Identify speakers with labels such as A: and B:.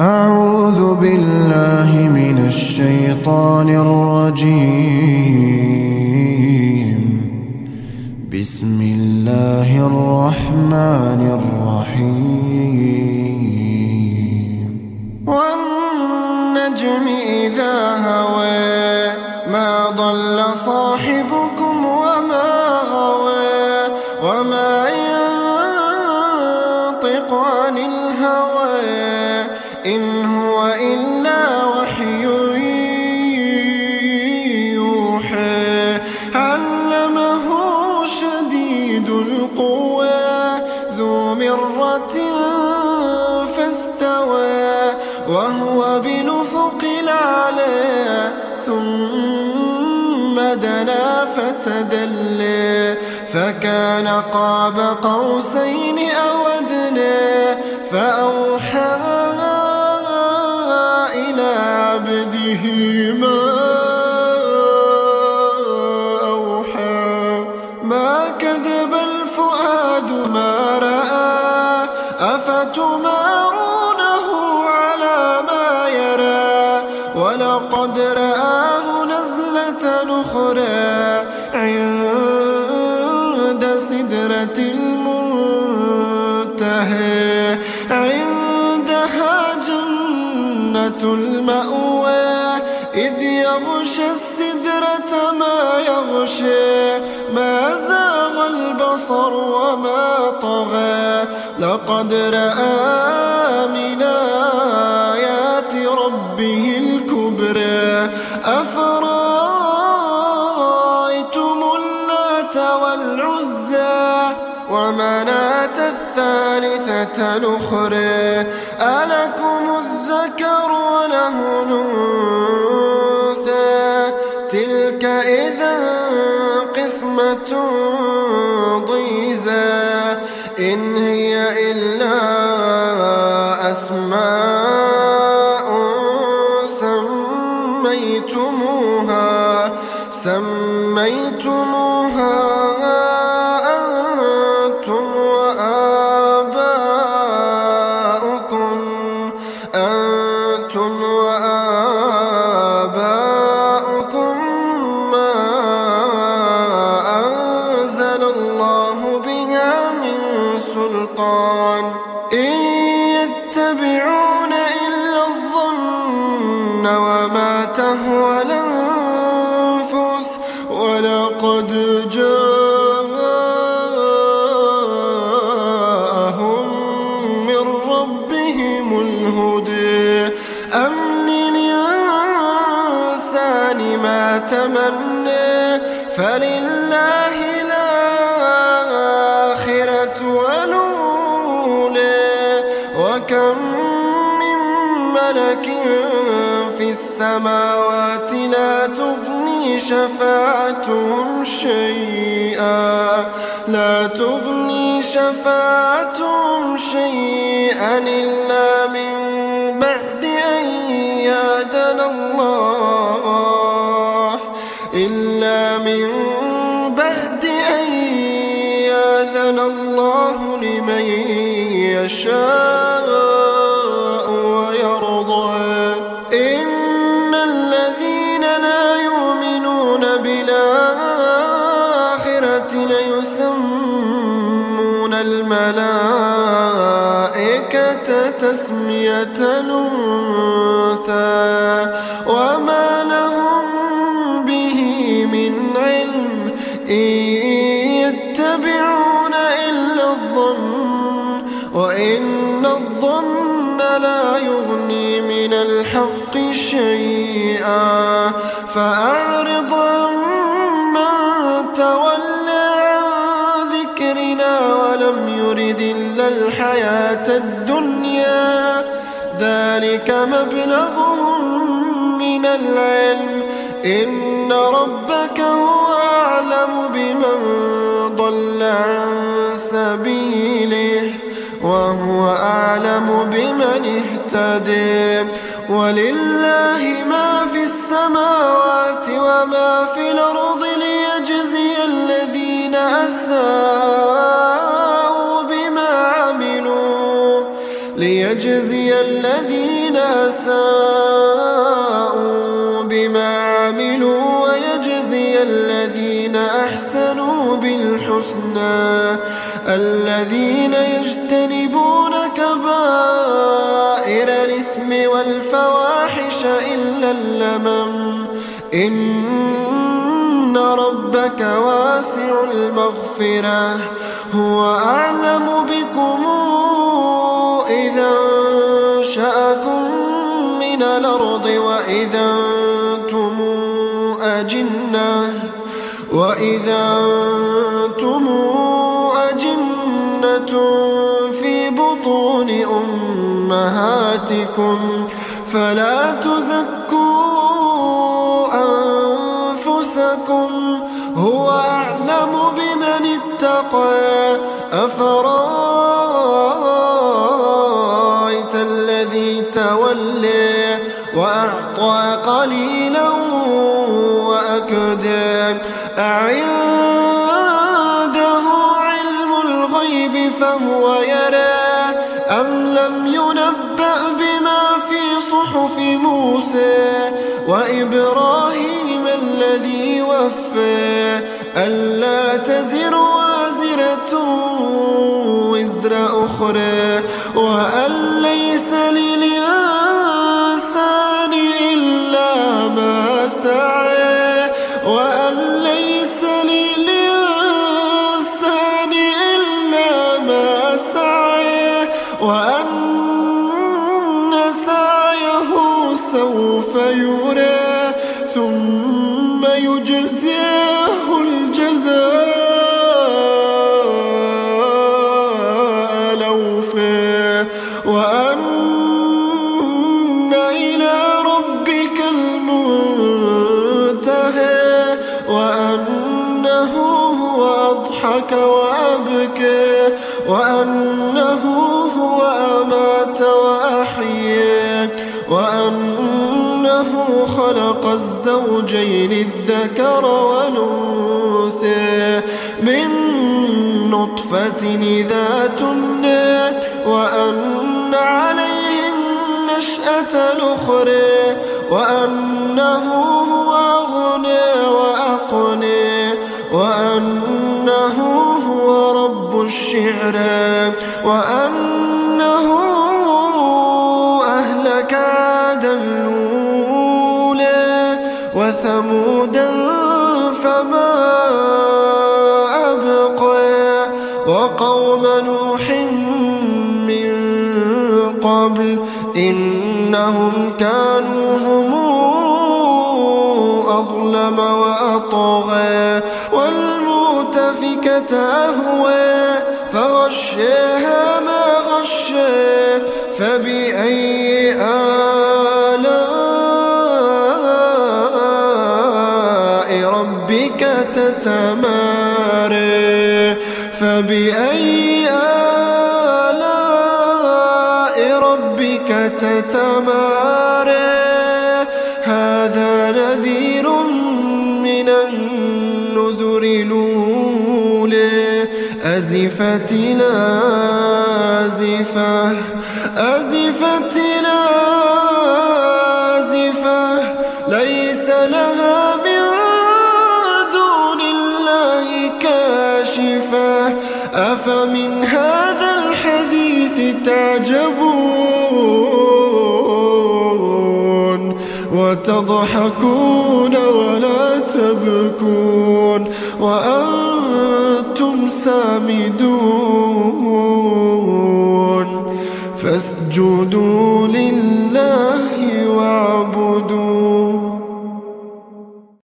A: أعوذ بالله من الشيطان الرجيم. بسم الله الرحمن الرحيم.
B: والنجم إذا هوى ما ضل صاحبكم فكان قاب قوسين أو أدنى فأوحى عبده ما أوحى. ما كذب الفؤاد ما رأى أفتمارونه عندها جنة المأوى إذ يغشى السدرة ما يغشى. ما زاغ البصر وما طغى. لقد رأى من الأخرى ألكم الذكر وله الأنثى؟ تلك إذا قسمة ضيزى إن هي إلا أسماء سميتموها سميتموها الله بها من سلطان. إن يتبعون إلا الظن وما تهوى الأنفس ولقد جاءهم من ربهم الهدى. ما تمنى؟ فلله وكم من ملك في السماوات لا تغني شفاعتهم شيئا. لا تغني شفاعتهم شيئا إلا من يشاء ويرضى. إن الذين لا يؤمنون بالآخرة ليسمون الملائكة تسمية الأنثى وما لهم به من علم. إن الحياة الدنيا. ذلك مبلغهم من العلم. إن ربك هو أعلم بمن ضل عن سبيله وهو أعلم بمن اهتدي. ولله ليجزي الذين إلا ساءوا بما عملوا ويجزي الذين أحسنوا بالحسنى. الذين يجتنبون كبائر الإثم والفواحش إلا اللمم. إن ربك واسع المغفرة. هو أعلم بكم الأرض وإذا أنتم أجنة وإذا أنتم أجنة في بطون أمهاتكم فلا تزكوا أنفسكم هو أعلم بمن اتقى أفرأيت فهو يرى أم لم ينبأ بما في صحف موسى وإبراهيم الذي وفى ألا تزر وازرة وزر أخرى وأن ليس وأن سعيه سوف يرى ثم يجزيه الجزاء الأوفى وأن إلى ربك المنتهى وأنه هو أضحك وأبكى وأنه خلق الزوجين الذكر والأنثى من نطفة إذا تمنى وأن عليهم نشأة الأخرى وأنه هو أغنى وأقنى وأنه هو رب الشعرى وأنه وقوم نوح من قبل إنهم كانوا هم أظلم وأطغى والمؤتفكة أهوى فغشاها ما غشى فبأي ربك تتمارى. هذا نذير من النذر الأولى. أزفت لازفة وتضحكون ولا تبكون وأنتم سامدون واعبدوا